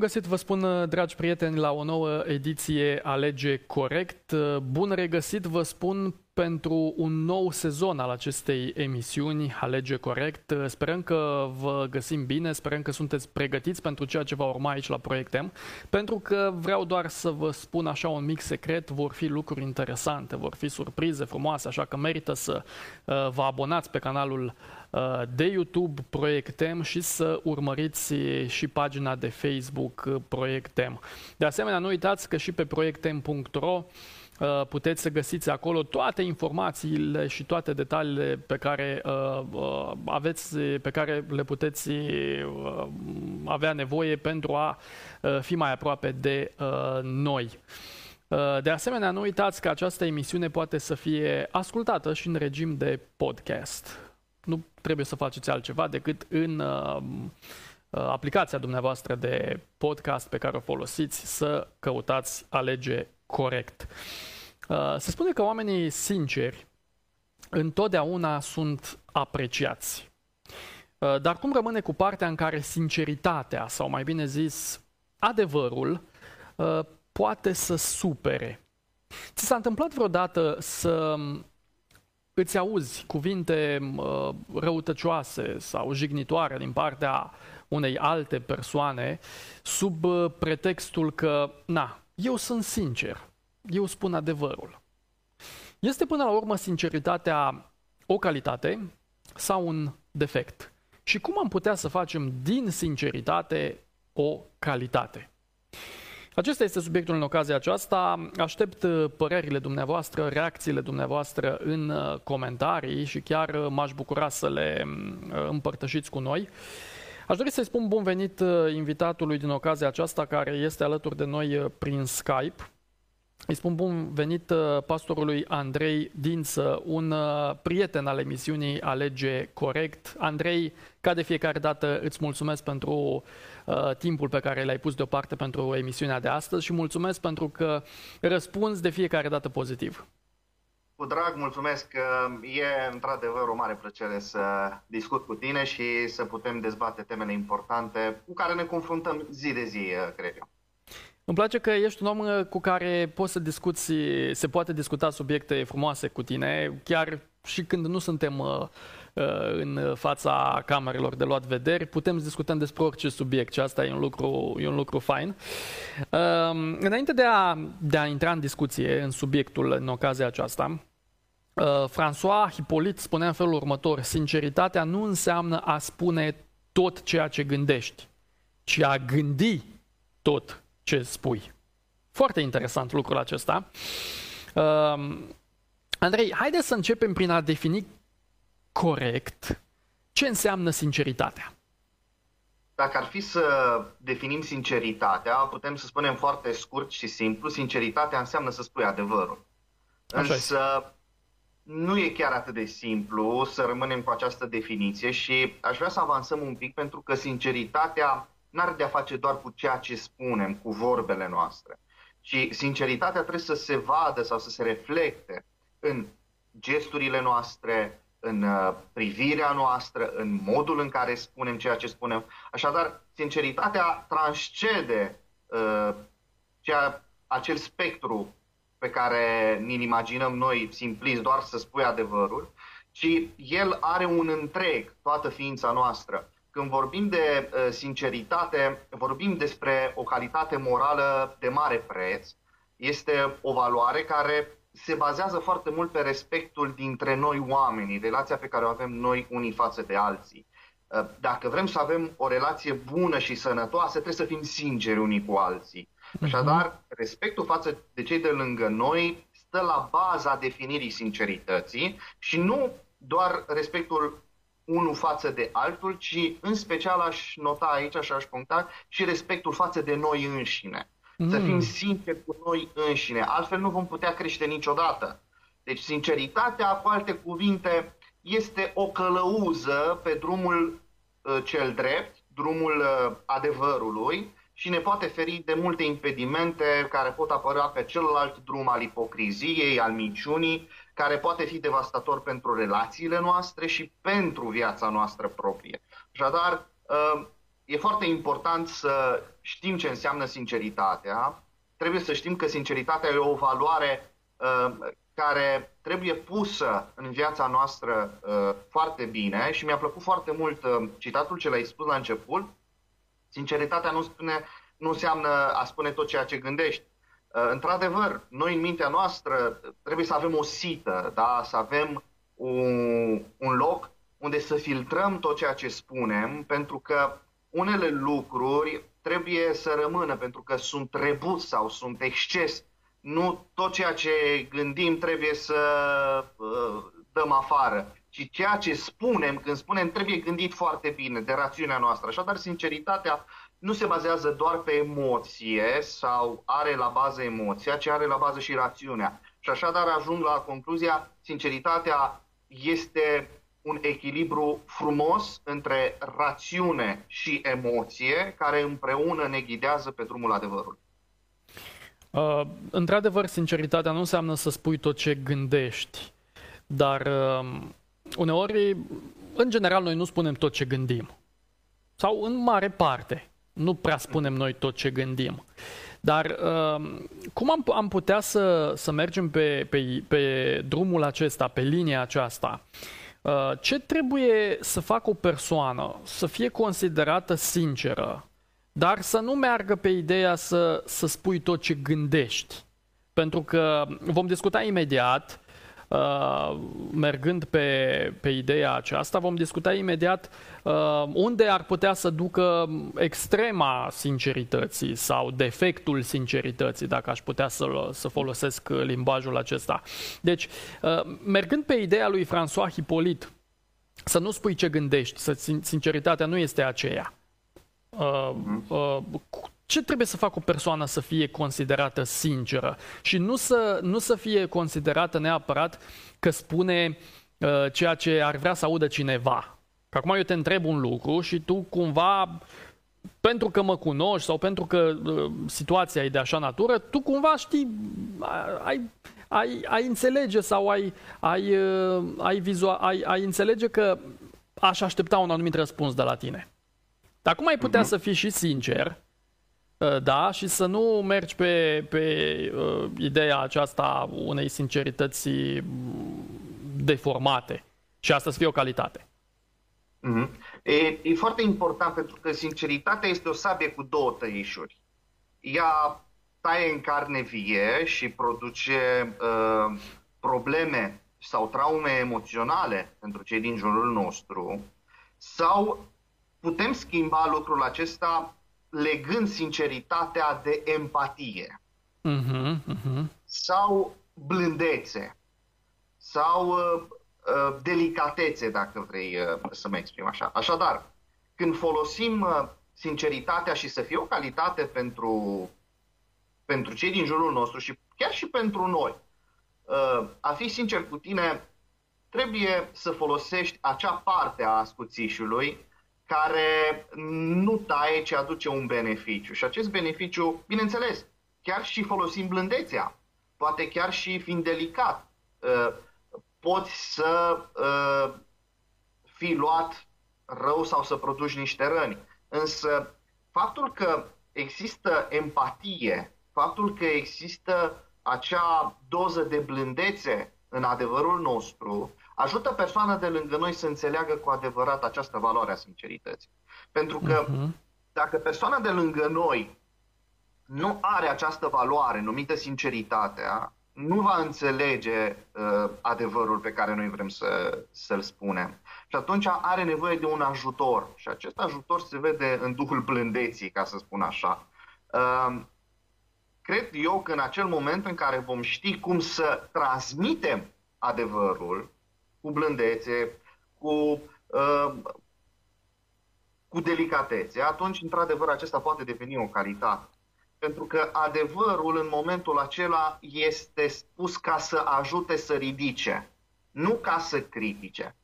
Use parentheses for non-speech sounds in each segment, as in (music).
Bun găsit, vă spun, dragi prieteni, la o nouă ediție Alege Corect. Bun regăsit, vă spun, pentru un nou sezon al acestei emisiuni Alege Corect. Sperăm că vă găsim bine, sperăm că sunteți pregătiți pentru ceea ce va urma aici la Proiectem, pentru că vreau doar să vă spun așa un mic secret, vor fi lucruri interesante, vor fi surprize frumoase, așa că merită să uh, vă abonați pe canalul uh, de YouTube Proiectem și să urmăriți și pagina de Facebook Proiectem. De asemenea, nu uitați că și pe proiectem.ro Uh, puteți să găsiți acolo toate informațiile și toate detaliile pe care uh, uh, aveți, pe care le puteți avea nevoie pentru a fi mai aproape de noi. De asemenea, nu uitați că această emisiune poate să fie ascultată și în regim de podcast. Nu trebuie să faceți altceva decât în aplicația dumneavoastră de podcast pe care o folosiți să căutați alege corect. Uh, se spune că oamenii sinceri întotdeauna sunt apreciați. Uh, dar cum rămâne cu partea în care sinceritatea, sau mai bine zis, adevărul, uh, poate să supere? Ți s-a întâmplat vreodată să îți auzi cuvinte răutăcioase sau jignitoare din partea unei alte persoane sub pretextul că, na, eu sunt sincer, eu spun adevărul. Este până la urmă sinceritatea o calitate sau un defect? Și cum am putea să facem din sinceritate o calitate? Acesta este subiectul în ocazia aceasta. Aștept părerile dumneavoastră, reacțiile dumneavoastră în uh, comentarii și chiar uh, m-aș bucura să le uh, împărtășiți cu noi. Aș dori să-i spun bun venit invitatului din ocazia aceasta care este alături de noi prin Skype. Îi spun bun venit uh, pastorului Andrei Dință, un uh, prieten al emisiunii Alege Corect. Andrei, ca de fiecare dată, îți mulțumesc pentru uh, timpul pe care l-ai pus deoparte pentru emisiunea de astăzi și mulțumesc pentru că răspunzi de fiecare dată pozitiv. Cu drag, mulțumesc. E într-adevăr o mare plăcere să discut cu tine și să putem dezbate temele importante cu care ne confruntăm zi de zi, uh, cred eu. Îmi place că ești un om uh, cu care poți să discuți, se poate discuta subiecte frumoase cu tine, chiar și când nu suntem uh, uh, în fața camerelor de luat vederi, putem să discutăm despre orice subiect și asta e un lucru, e un lucru fain. Um, înainte de a, de a intra în discuție în subiectul în ocazia aceasta, François Hippolit spunea în felul următor, sinceritatea nu înseamnă a spune tot ceea ce gândești, ci a gândi tot ce spui. Foarte interesant lucrul acesta. Uh, Andrei, haideți să începem prin a defini corect ce înseamnă sinceritatea. Dacă ar fi să definim sinceritatea, putem să spunem foarte scurt și simplu, sinceritatea înseamnă să spui adevărul. Așa Însă este. Nu e chiar atât de simplu să rămânem cu această definiție și aș vrea să avansăm un pic pentru că sinceritatea n-are de-a face doar cu ceea ce spunem, cu vorbele noastre, ci sinceritatea trebuie să se vadă sau să se reflecte în gesturile noastre, în uh, privirea noastră, în modul în care spunem ceea ce spunem. Așadar, sinceritatea transcede uh, cea, acel spectru pe care ni-l imaginăm noi simplist, doar să spui adevărul, ci el are un întreg, toată ființa noastră. Când vorbim de uh, sinceritate, vorbim despre o calitate morală de mare preț. Este o valoare care se bazează foarte mult pe respectul dintre noi oamenii, relația pe care o avem noi unii față de alții. Uh, dacă vrem să avem o relație bună și sănătoasă, trebuie să fim sinceri unii cu alții. Mhm. Așadar, respectul față de cei de lângă noi stă la baza definirii sincerității și nu doar respectul unul față de altul, ci în special aș nota aici și aș puncta și respectul față de noi înșine. Mm. Să fim sinceri cu noi înșine, altfel nu vom putea crește niciodată. Deci sinceritatea, cu alte cuvinte, este o călăuză pe drumul uh, cel drept, drumul uh, adevărului și ne poate feri de multe impedimente care pot apărea pe celălalt drum al ipocriziei, al minciunii care poate fi devastator pentru relațiile noastre și pentru viața noastră proprie. Așadar, uh, e foarte important să știm ce înseamnă sinceritatea, trebuie să știm că sinceritatea e o valoare uh, care trebuie pusă în viața noastră uh, foarte bine și mi-a plăcut foarte mult uh, citatul ce l-ai spus la început. Sinceritatea nu, spune, nu înseamnă a spune tot ceea ce gândești. Uh, într-adevăr, noi în mintea noastră trebuie să avem o sită, da? să avem un, un loc unde să filtrăm tot ceea ce spunem, pentru că unele lucruri trebuie să rămână, pentru că sunt rebus sau sunt exces. Nu tot ceea ce gândim trebuie să uh, dăm afară, ci ceea ce spunem, când spunem, trebuie gândit foarte bine de rațiunea noastră. Așadar, sinceritatea nu se bazează doar pe emoție sau are la bază emoția, ci are la bază și rațiunea. Și așadar ajung la concluzia, sinceritatea este un echilibru frumos între rațiune și emoție, care împreună ne ghidează pe drumul adevărului. Uh, într-adevăr, sinceritatea nu înseamnă să spui tot ce gândești, dar uh, uneori, în general, noi nu spunem tot ce gândim. Sau în mare parte. Nu prea spunem noi tot ce gândim. Dar uh, cum am, am putea să, să mergem pe, pe, pe drumul acesta, pe linia aceasta? Uh, ce trebuie să facă o persoană să fie considerată sinceră, dar să nu meargă pe ideea să, să spui tot ce gândești? Pentru că vom discuta imediat Uh, mergând pe, pe ideea aceasta, vom discuta imediat uh, unde ar putea să ducă extrema sincerității sau defectul sincerității, dacă aș putea să, să folosesc limbajul acesta. Deci, uh, mergând pe ideea lui François Hippolyte, să nu spui ce gândești, să, sinceritatea nu este aceea. Uh, uh, ce trebuie să facă o persoană să fie considerată sinceră și nu să, nu să fie considerată neapărat că spune uh, ceea ce ar vrea să audă cineva. Că acum eu te întreb un lucru și tu cumva, pentru că mă cunoști sau pentru că uh, situația e de așa natură, tu cumva știi, ai, ai, ai înțelege sau ai, ai, uh, ai, vizual, ai, ai înțelege că aș aștepta un anumit răspuns de la tine. Dar cum ai putea uh-huh. să fii și sincer Uh, da, și să nu mergi pe, pe uh, ideea aceasta unei sincerități mm, deformate și asta să fie o calitate. Mm-hmm. E, e foarte important pentru că sinceritatea este o sabie cu două tăișuri. Ea taie în carne vie și produce uh, probleme sau traume emoționale pentru cei din jurul nostru sau putem schimba lucrul acesta legând sinceritatea de empatie uh-huh, uh-huh. sau blândețe sau uh, uh, delicatețe, dacă vrei uh, să mă exprim așa. Așadar, când folosim uh, sinceritatea și să fie o calitate pentru, pentru cei din jurul nostru și chiar și pentru noi, uh, a fi sincer cu tine trebuie să folosești acea parte a ascuțișului care nu taie, ci aduce un beneficiu. Și acest beneficiu, bineînțeles, chiar și folosim blândețea, poate chiar și fiind delicat, uh, poți să uh, fii luat rău sau să produci niște răni. Însă faptul că există empatie, faptul că există acea doză de blândețe în adevărul nostru, ajută persoana de lângă noi să înțeleagă cu adevărat această valoare a sincerității. Pentru că uh-huh. dacă persoana de lângă noi nu are această valoare numită sinceritatea, nu va înțelege uh, adevărul pe care noi vrem să, să-l spunem. Și atunci are nevoie de un ajutor. Și acest ajutor se vede în duhul blândeții, ca să spun așa. Uh, cred eu că în acel moment în care vom ști cum să transmitem adevărul, cu blândețe, cu, uh, cu delicatețe, atunci, într-adevăr, acesta poate deveni o calitate. Pentru că adevărul în momentul acela este spus ca să ajute să ridice, nu ca să critique.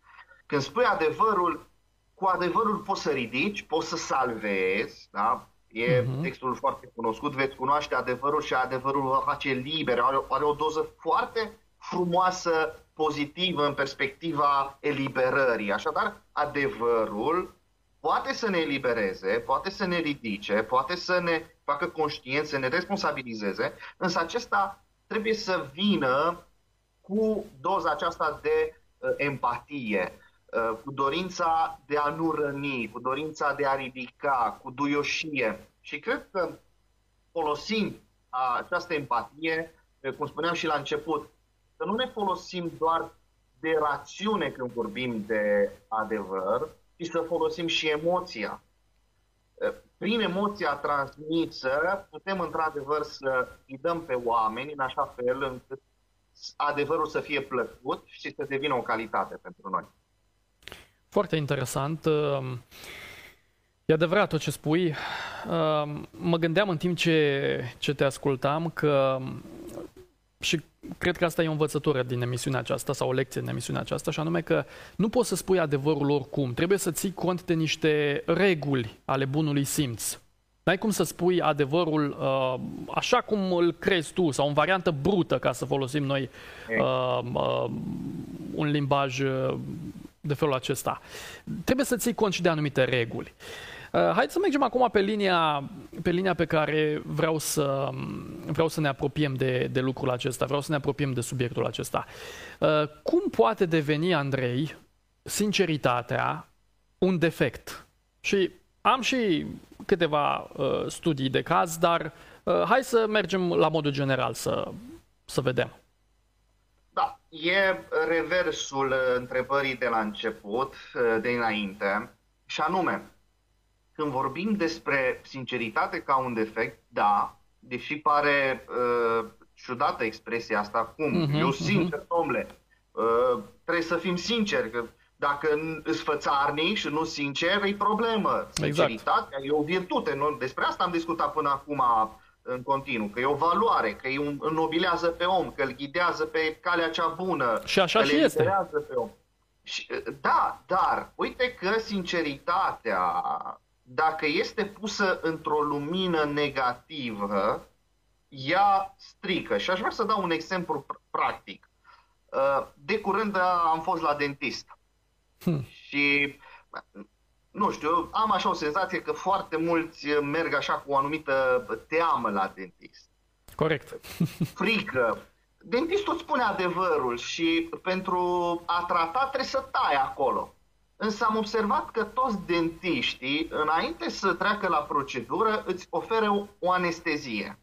Când spui adevărul, cu adevărul poți să ridici, poți să salvezi, da? E uh-huh. textul foarte cunoscut, veți cunoaște adevărul și adevărul vă face liber, are, are o doză foarte frumoasă pozitivă în perspectiva eliberării. Așadar, adevărul poate să ne elibereze, poate să ne ridice, poate să ne facă conștient, să ne responsabilizeze, însă acesta trebuie să vină cu doza aceasta de uh, empatie, uh, cu dorința de a nu răni, cu dorința de a ridica, cu duioșie. Și cred că folosind această empatie, uh, cum spuneam și la început, să nu ne folosim doar de rațiune când vorbim de adevăr, ci să folosim și emoția. Prin emoția transmisă putem într-adevăr să îi dăm pe oameni în așa fel încât adevărul să fie plăcut și să devină o calitate pentru noi. Foarte interesant. E adevărat tot ce spui. Mă gândeam în timp ce, ce te ascultam că și cred că asta e o învățătură din emisiunea aceasta sau o lecție din emisiunea aceasta, și anume că nu poți să spui adevărul oricum. Trebuie să ții cont de niște reguli ale bunului simț. N-ai cum să spui adevărul uh, așa cum îl crezi tu sau în variantă brută, ca să folosim noi uh, uh, un limbaj uh, de felul acesta. Trebuie să ții cont și de anumite reguli. Uh, haideți să mergem acum pe linia, pe linia pe care vreau să, vreau să ne apropiem de, de lucrul acesta, vreau să ne apropiem de subiectul acesta. Uh, cum poate deveni, Andrei, sinceritatea un defect? Și am și câteva uh, studii de caz, dar uh, hai să mergem la modul general să, să vedem. Da, e reversul întrebării de la început, uh, de înainte, și anume, când vorbim despre sinceritate ca un defect, da, deși pare uh, ciudată expresia asta, cum? Uh-huh, Eu sincer, uh-huh. domnule, uh, trebuie să fim sinceri, că dacă îți fățarnic și nu sincer, e problemă. Exact. Sinceritatea exact. e o virtute. Nu? Despre asta am discutat până acum în continuu, că e o valoare, că îi înnobilează pe om, că îl ghidează pe calea cea bună. Și așa și este. Pe om. Și, da, dar uite că sinceritatea, dacă este pusă într-o lumină negativă, ea strică. Și aș vrea să dau un exemplu practic. Uh, de curând am fost la dentist Hmm. Și nu știu, am așa o senzație că foarte mulți merg așa cu o anumită teamă la dentist. Corect. (laughs) Frică. Dentistul spune adevărul și pentru a trata trebuie să tai acolo. Însă am observat că toți dentiștii, înainte să treacă la procedură, îți oferă o anestezie.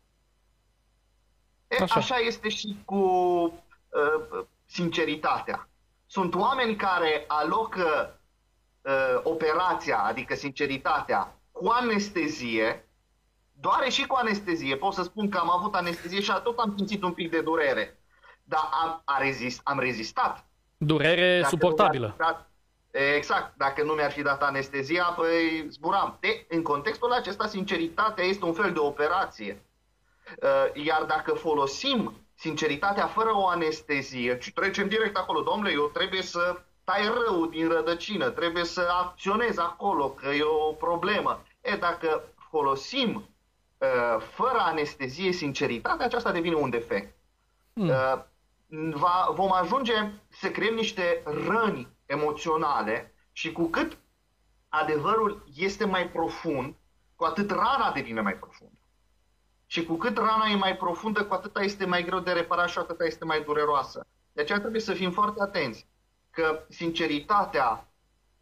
E, așa. așa este și cu uh, sinceritatea. Sunt oameni care alocă uh, operația, adică sinceritatea, cu anestezie, doare și cu anestezie. Pot să spun că am avut anestezie și tot am simțit un pic de durere. Dar am, a rezist, am rezistat. Durere Dacă suportabilă. Dat, exact. Dacă nu mi-ar fi dat anestezia, păi zburam. De, în contextul acesta, sinceritatea este un fel de operație. Uh, iar dacă folosim sinceritatea fără o anestezie, ci trecem direct acolo. Domnule, eu trebuie să tai rău din rădăcină, trebuie să acționez acolo, că e o problemă. E, dacă folosim uh, fără anestezie sinceritatea, aceasta devine un defect. Mm. Uh, va, vom ajunge să creăm niște răni emoționale și cu cât adevărul este mai profund, cu atât rana devine mai profundă. Și cu cât rana e mai profundă, cu atât este mai greu de reparat și atât este mai dureroasă. De aceea trebuie să fim foarte atenți că sinceritatea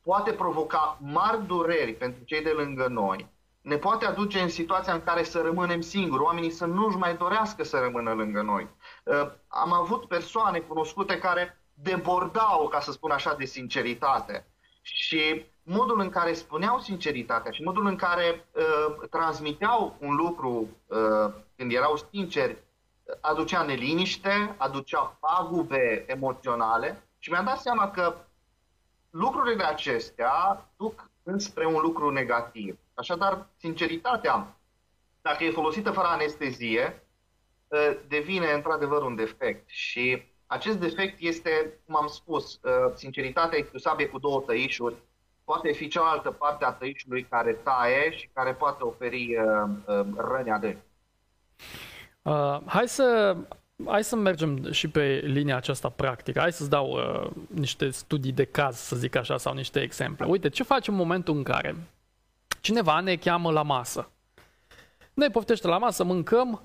poate provoca mari dureri pentru cei de lângă noi, ne poate aduce în situația în care să rămânem singuri, oamenii să nu-și mai dorească să rămână lângă noi. Uh, am avut persoane cunoscute care debordau, ca să spun așa, de sinceritate. Și modul în care spuneau sinceritatea și modul în care uh, transmiteau un lucru uh, când erau sinceri, aducea neliniște, aducea pagube emoționale și mi-am dat seama că lucrurile acestea duc înspre un lucru negativ. Așadar, sinceritatea, dacă e folosită fără anestezie, uh, devine într-adevăr un defect și acest defect este, cum am spus, uh, sinceritatea e cu sabie cu două tăișuri, poate fi cealaltă parte a tăișului care taie și care poate oferi uh, uh, răni adânci. Uh, hai să hai să mergem și pe linia aceasta practică. Hai să-ți dau uh, niște studii de caz, să zic așa, sau niște exemple. Uite, ce facem în momentul în care cineva ne cheamă la masă? Ne poftește la masă, mâncăm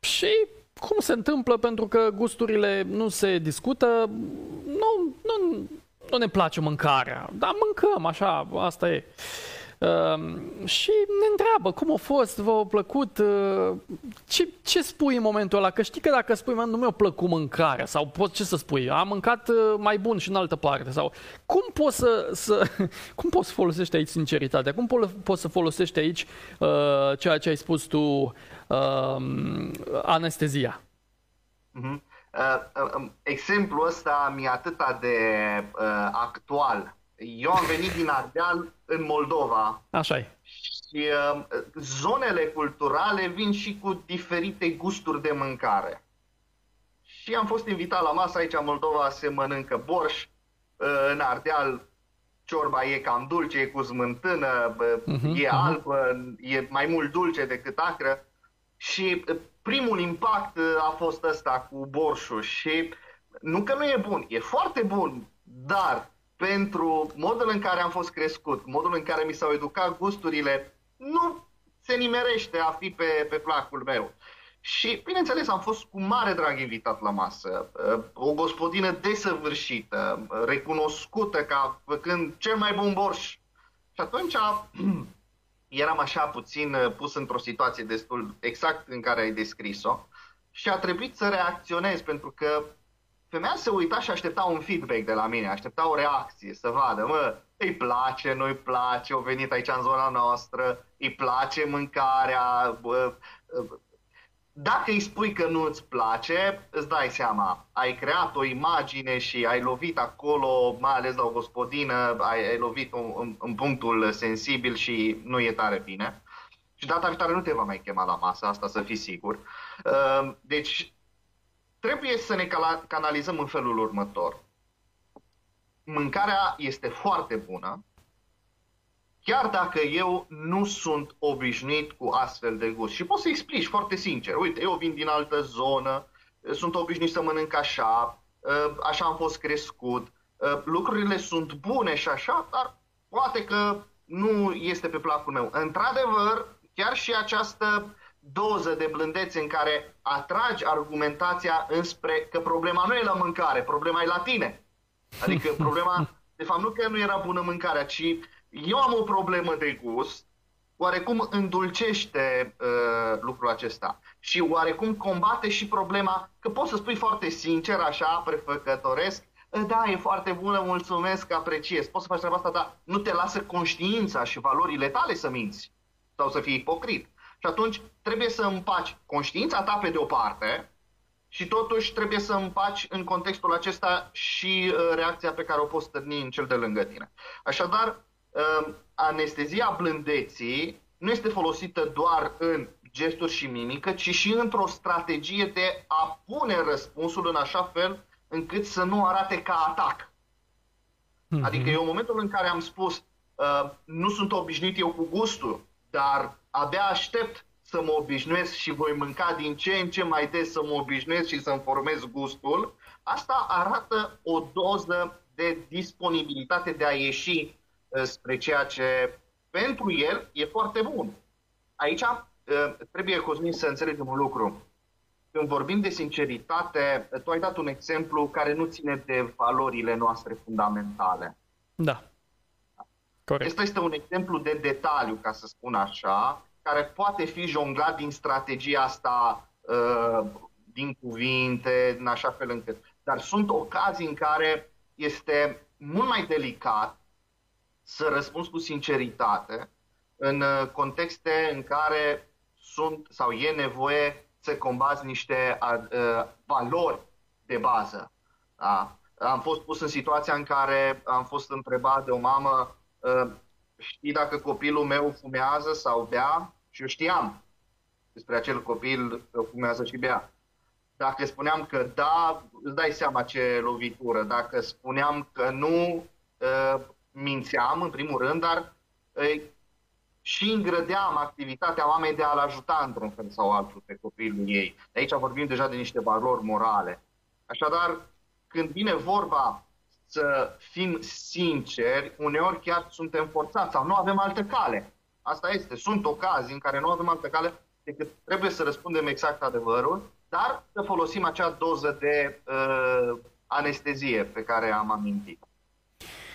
și cum se întâmplă pentru că gusturile nu se discută, nu, nu, nu ne place mâncarea, dar mâncăm, așa, asta e. Uh, și ne întreabă cum a fost, v-a plăcut, uh, ce, ce spui în momentul ăla? Că știi că dacă spui, nu mi-a plăcut mâncarea sau poți ce să spui, am mâncat uh, mai bun și în altă parte sau cum poți să, să (laughs) cum poți să folosești aici sinceritatea? Cum poți să folosești aici uh, ceea ce ai spus tu, uh, anestezia? Uh-huh. Uh, uh, exemplul ăsta mi-e atât de uh, actual eu am venit din Ardeal în Moldova. Așa e. Și uh, zonele culturale vin și cu diferite gusturi de mâncare. Și am fost invitat la masă aici în Moldova, se mănâncă borș, uh, în Ardeal ciorba e cam dulce, e cu smântână, uh-huh, e uh-huh. albă, e mai mult dulce decât acră. Și uh, primul impact uh, a fost ăsta cu borșul și nu că nu e bun, e foarte bun, dar pentru modul în care am fost crescut, modul în care mi s-au educat gusturile, nu se nimerește a fi pe, pe placul meu. Și, bineînțeles, am fost cu mare drag invitat la masă. O gospodină desăvârșită, recunoscută ca făcând cel mai bun borș. Și atunci (clears throat) eram așa puțin pus într-o situație destul exact în care ai descris-o și a trebuit să reacționez pentru că femeia se uita și aștepta un feedback de la mine, aștepta o reacție, să vadă, mă, îi place, nu îi place, au venit aici în zona noastră, îi place mâncarea, bă, dacă îi spui că nu îți place, îți dai seama, ai creat o imagine și ai lovit acolo, mai ales la o gospodină, ai, ai lovit un, în, în punctul sensibil și nu e tare bine. Și data viitoare nu te va mai chema la masă, asta să fii sigur. Deci trebuie să ne canalizăm în felul următor. Mâncarea este foarte bună, chiar dacă eu nu sunt obișnuit cu astfel de gust. Și poți să explici foarte sincer. Uite, eu vin din altă zonă, sunt obișnuit să mănânc așa, ă, așa am fost crescut, ă, lucrurile sunt bune și așa, dar poate că nu este pe placul meu. Într-adevăr, chiar și această doză de blândețe în care atragi argumentația înspre că problema nu e la mâncare, problema e la tine. Adică (laughs) problema, de fapt, nu că nu era bună mâncarea, ci eu am o problemă de gust, oarecum îndulcește uh, lucrul acesta și oarecum combate și problema că poți să spui foarte sincer, așa, prefăcătoresc, da, e foarte bună, mulțumesc, apreciez. Poți să faci treaba asta, dar nu te lasă conștiința și valorile tale să minți sau să fii ipocrit. Și atunci trebuie să împaci conștiința ta pe de o parte și totuși trebuie să împaci în contextul acesta și uh, reacția pe care o poți stârni în cel de lângă tine. Așadar, uh, anestezia blândeții nu este folosită doar în gesturi și mimică, ci și într-o strategie de a pune răspunsul în așa fel încât să nu arate ca atac. Mm-hmm. Adică eu în momentul în care am spus uh, nu sunt obișnuit eu cu gustul, dar abia aștept să mă obișnuiesc și voi mânca din ce în ce mai des să mă obișnuiesc și să-mi formez gustul, asta arată o doză de disponibilitate de a ieși uh, spre ceea ce pentru el e foarte bun. Aici uh, trebuie, Cosmin, să înțelegem un lucru. Când vorbim de sinceritate, tu ai dat un exemplu care nu ține de valorile noastre fundamentale. Da. Corect. Este este un exemplu de detaliu, ca să spun așa, care poate fi jonglat din strategia asta, uh, din cuvinte, în așa fel încât. Dar sunt ocazii în care este mult mai delicat să răspunzi cu sinceritate în uh, contexte în care sunt sau e nevoie să combați niște uh, valori de bază. Da? Am fost pus în situația în care am fost întrebat de o mamă știi dacă copilul meu fumează sau bea? Și eu știam despre acel copil că fumează și bea. Dacă spuneam că da, îți dai seama ce lovitură. Dacă spuneam că nu, ă, mințeam în primul rând, dar și îngrădeam activitatea mamei de a-l ajuta într-un fel sau altul pe copilul ei. De aici vorbim deja de niște valori morale. Așadar, când vine vorba să fim sinceri, uneori chiar suntem forțați sau nu avem altă cale. Asta este. Sunt ocazii în care nu avem altă cale decât trebuie să răspundem exact adevărul, dar să folosim acea doză de uh, anestezie pe care am amintit.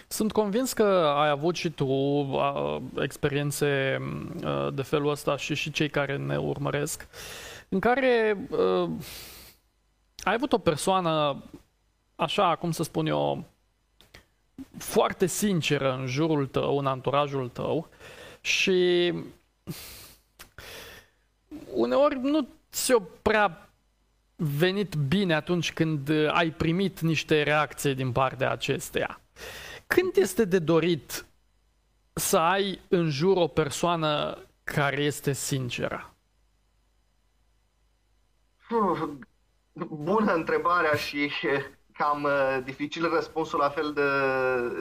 Sunt convins că ai avut și tu uh, experiențe uh, de felul ăsta și și cei care ne urmăresc, în care uh, ai avut o persoană, așa cum să spun eu, foarte sinceră în jurul tău, în anturajul tău și uneori nu ți-o prea venit bine atunci când ai primit niște reacții din partea acesteia. Când este de dorit să ai în jur o persoană care este sinceră? Bună întrebarea și cam uh, dificil răspunsul la fel de,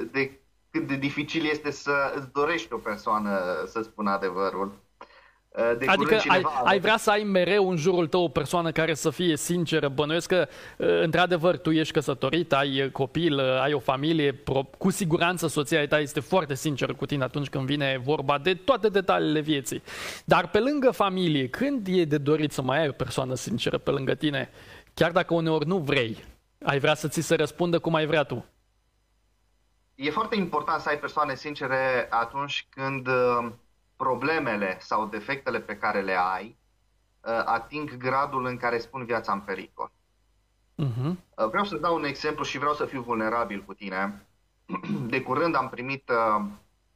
de cât de dificil este să îți dorești o persoană să spună adevărul. Uh, de adică ai, ai vrea să ai mereu în jurul tău o persoană care să fie sinceră. Bănuiesc că, uh, într-adevăr, tu ești căsătorit, ai copil, ai o familie, cu siguranță soția ta este foarte sinceră cu tine atunci când vine vorba de toate detaliile vieții. Dar pe lângă familie, când e de dorit să mai ai o persoană sinceră pe lângă tine, chiar dacă uneori nu vrei, ai vrea să ți se răspundă cum ai vrea tu? E foarte important să ai persoane sincere atunci când uh, problemele sau defectele pe care le ai uh, ating gradul în care spun viața în pericol. Uh-huh. Vreau să dau un exemplu și vreau să fiu vulnerabil cu tine. (clears throat) De curând am primit, uh,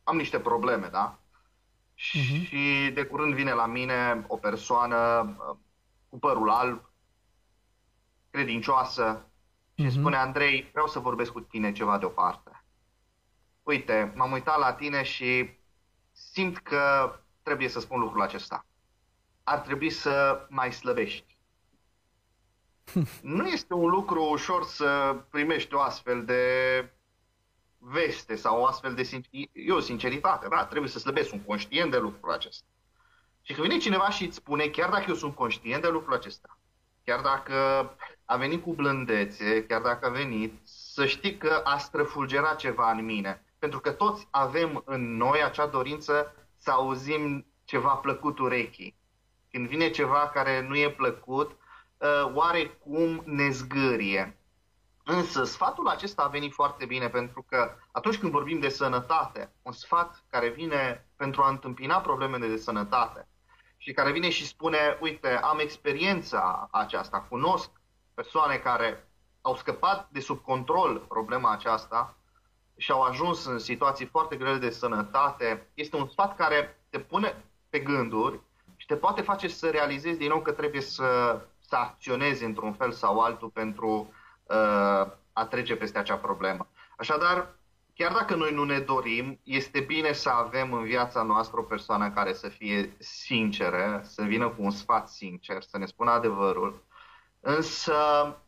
am niște probleme, da? Uh-huh. Și de curând vine la mine o persoană cu părul alb, credincioasă, și uh-huh. spune, Andrei, vreau să vorbesc cu tine ceva deoparte. Uite, m-am uitat la tine și simt că trebuie să spun lucrul acesta. Ar trebui să mai slăbești. nu este un lucru ușor să primești o astfel de veste sau o astfel de sin- eu sinceritate, da, trebuie să slăbesc, sunt conștient de lucrul acesta. Și când vine cineva și îți spune, chiar dacă eu sunt conștient de lucrul acesta, chiar dacă a venit cu blândețe, chiar dacă a venit, să știi că a străfulgerat ceva în mine. Pentru că toți avem în noi acea dorință să auzim ceva plăcut urechii. Când vine ceva care nu e plăcut, uh, oarecum ne zgârie. Însă sfatul acesta a venit foarte bine pentru că atunci când vorbim de sănătate, un sfat care vine pentru a întâmpina problemele de sănătate și care vine și spune, uite, am experiența aceasta, cunosc persoane care au scăpat de sub control problema aceasta și au ajuns în situații foarte grele de sănătate, este un sfat care te pune pe gânduri și te poate face să realizezi din nou că trebuie să, să acționezi într-un fel sau altul pentru uh, a trece peste acea problemă. Așadar, chiar dacă noi nu ne dorim, este bine să avem în viața noastră o persoană care să fie sinceră, să vină cu un sfat sincer, să ne spună adevărul Însă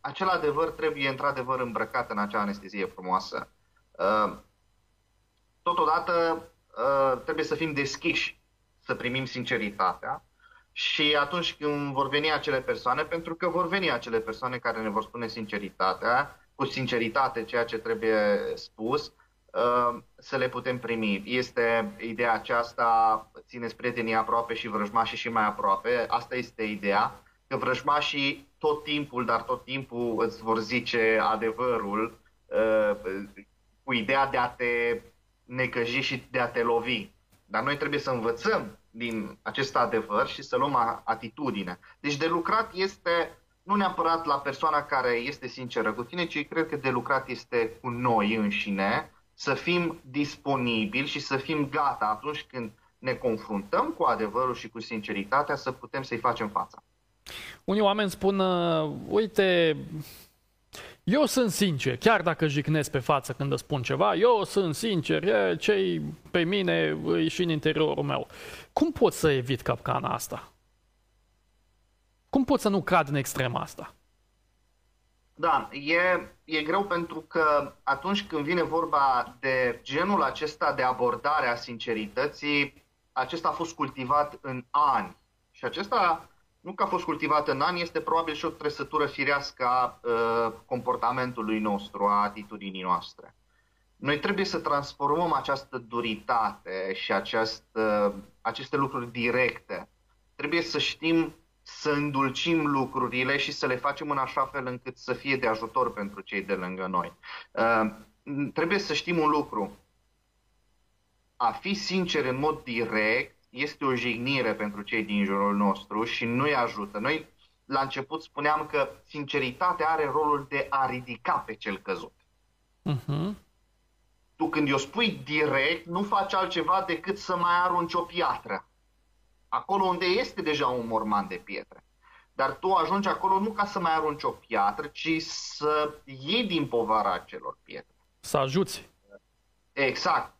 acel adevăr trebuie într-adevăr îmbrăcat în acea anestezie frumoasă. Uh, totodată uh, trebuie să fim deschiși să primim sinceritatea și atunci când vor veni acele persoane, pentru că vor veni acele persoane care ne vor spune sinceritatea, cu sinceritate ceea ce trebuie spus, uh, să le putem primi. Este ideea aceasta, țineți prietenii aproape și vrăjmașii și mai aproape, asta este ideea, că vrăjmașii tot timpul, dar tot timpul îți vor zice adevărul uh, cu ideea de a te necăji și de a te lovi. Dar noi trebuie să învățăm din acest adevăr și să luăm atitudine. Deci de lucrat este nu neapărat la persoana care este sinceră cu tine, ci cred că de lucrat este cu noi înșine, să fim disponibili și să fim gata atunci când ne confruntăm cu adevărul și cu sinceritatea să putem să-i facem fața. Unii oameni spun, uh, uite, eu sunt sincer, chiar dacă jignesc pe față când îți spun ceva, eu sunt sincer, cei pe mine e și în interiorul meu. Cum pot să evit capcana asta? Cum pot să nu cad în extrema asta? Da, e, e greu pentru că atunci când vine vorba de genul acesta de abordare a sincerității, acesta a fost cultivat în ani. Și acesta, nu că a fost cultivat în ani, este probabil și o trăsătură firească a uh, comportamentului nostru, a atitudinii noastre. Noi trebuie să transformăm această duritate și această, aceste lucruri directe. Trebuie să știm să îndulcim lucrurile și să le facem în așa fel încât să fie de ajutor pentru cei de lângă noi. Uh, trebuie să știm un lucru. A fi sincer în mod direct este o jignire pentru cei din jurul nostru și nu îi ajută. Noi la început spuneam că sinceritatea are rolul de a ridica pe cel căzut. Uh-huh. Tu când o spui direct, nu faci altceva decât să mai arunci o piatră. Acolo unde este deja un morman de pietre. Dar tu ajungi acolo nu ca să mai arunci o piatră, ci să iei din povara acelor pietre. Să ajuți. Exact.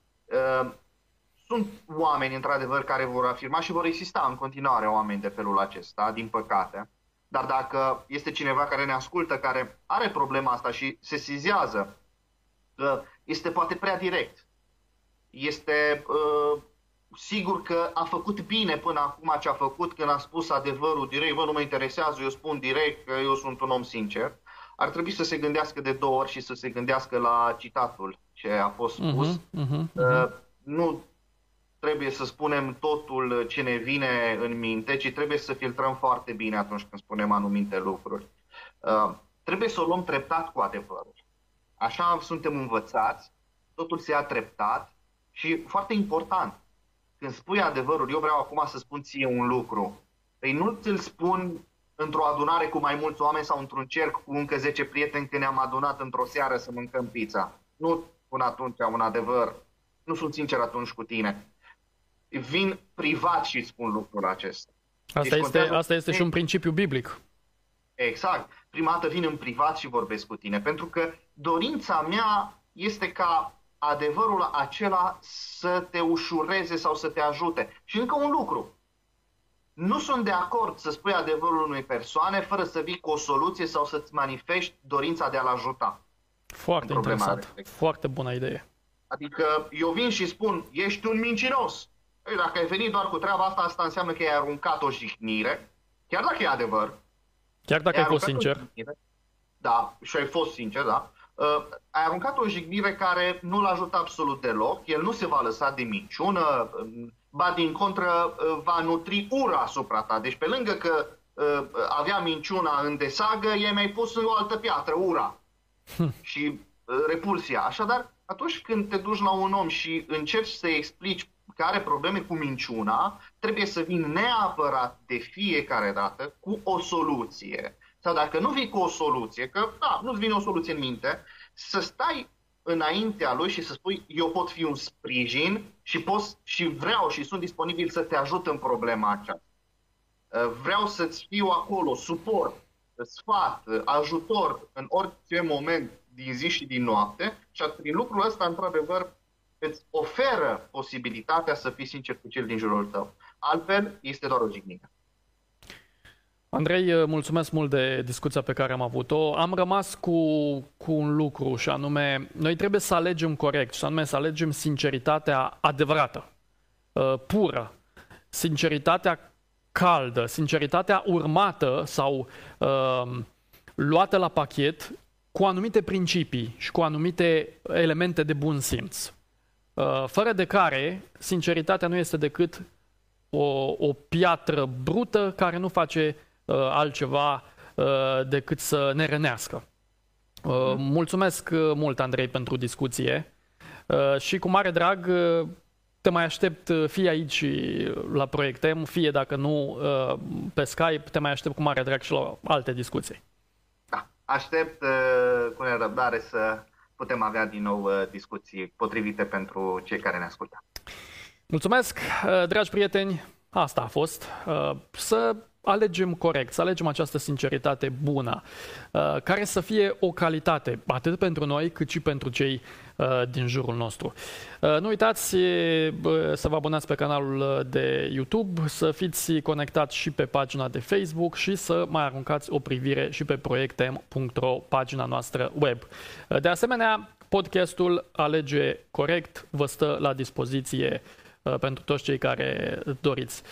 Ă, sunt oameni, într-adevăr, care vor afirma și vor exista în continuare oameni de felul acesta, din păcate. Dar dacă este cineva care ne ascultă, care are problema asta și se sizează că este poate prea direct, este uh, sigur că a făcut bine până acum ce a făcut când a spus adevărul direct, bă, nu mă interesează, eu spun direct că eu sunt un om sincer, ar trebui să se gândească de două ori și să se gândească la citatul ce a fost spus. Uh-huh, uh-huh, uh-huh. Nu trebuie să spunem totul ce ne vine în minte, ci trebuie să filtrăm foarte bine atunci când spunem anumite lucruri. Uh, trebuie să o luăm treptat cu adevărul. Așa suntem învățați, totul se ia treptat și foarte important, când spui adevărul, eu vreau acum să spun ție un lucru. Păi nu ți-l spun într-o adunare cu mai mulți oameni sau într-un cerc cu încă 10 prieteni când ne-am adunat într-o seară să mâncăm pizza. Nu spun atunci un adevăr. Nu sunt sincer atunci cu tine. Vin privat și spun lucrul acesta. Asta deci este, asta este și un principiu biblic. Exact. Prima dată vin în privat și vorbesc cu tine, pentru că dorința mea este ca adevărul acela să te ușureze sau să te ajute. Și încă un lucru. Nu sunt de acord să spui adevărul unei persoane fără să vii cu o soluție sau să-ți manifesti dorința de a-l ajuta. Foarte interesant. Foarte bună idee. Adică eu vin și spun, ești un mincinos. Păi dacă ai venit doar cu treaba asta, asta înseamnă că ai aruncat o jignire, chiar dacă e adevăr. Chiar dacă ai, ai fost sincer. Da, și ai fost sincer, da. Uh, ai aruncat o jignire care nu l ajută absolut deloc, el nu se va lăsa de minciună, um, ba din contră uh, va nutri ura asupra ta. Deci pe lângă că uh, avea minciuna în desagă, i-ai mai pus în o altă piatră, ura hm. și uh, repulsia. Așadar, atunci când te duci la un om și încerci să-i explici că are probleme cu minciuna, trebuie să vin neapărat de fiecare dată cu o soluție. Sau dacă nu vii cu o soluție, că da, nu-ți vine o soluție în minte, să stai înaintea lui și să spui eu pot fi un sprijin și pot și vreau și sunt disponibil să te ajut în problema aceasta. Uh, vreau să-ți fiu acolo, suport, sfat, ajutor în orice moment din zi și din noapte și prin lucrul ăsta, într-adevăr, îți oferă posibilitatea să fii sincer cu cel din jurul tău. Altfel, este doar o jignire. Andrei, mulțumesc mult de discuția pe care am avut-o. Am rămas cu, cu un lucru și anume, noi trebuie să alegem corect și anume să alegem sinceritatea adevărată, uh, pură, sinceritatea caldă, sinceritatea urmată sau uh, luată la pachet cu anumite principii și cu anumite elemente de bun simț. Uh, fără de care sinceritatea nu este decât o, o piatră brută care nu face Uh, altceva uh, decât să ne rănească. Uh, mulțumesc mult, Andrei, pentru discuție și cu mare drag te mai aștept fie aici la Proiectem, fie dacă nu pe Skype, te mai aștept cu mare drag și la alte discuții. Da, aștept cu nerăbdare să putem avea din nou discuții potrivite pentru cei care ne ascultă. Mulțumesc, dragi prieteni, asta a fost. Să alegem corect, să alegem această sinceritate bună, uh, care să fie o calitate, atât pentru noi, cât și pentru cei uh, din jurul nostru. Uh, nu uitați să vă abonați pe canalul de YouTube, să fiți conectați și pe pagina de Facebook și să mai aruncați o privire și pe proiectem.ro, pagina noastră web. De asemenea, podcastul Alege Corect vă stă la dispoziție pentru toți cei care doriți.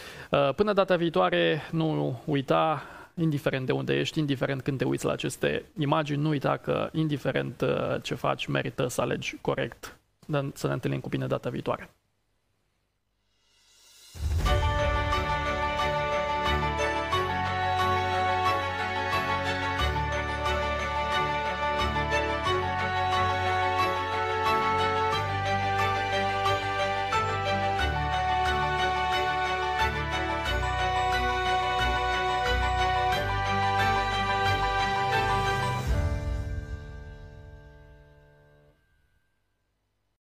Până data viitoare, nu uita, indiferent de unde ești, indiferent când te uiți la aceste imagini, nu uita că indiferent ce faci, merită să alegi corect. Să ne întâlnim cu bine data viitoare.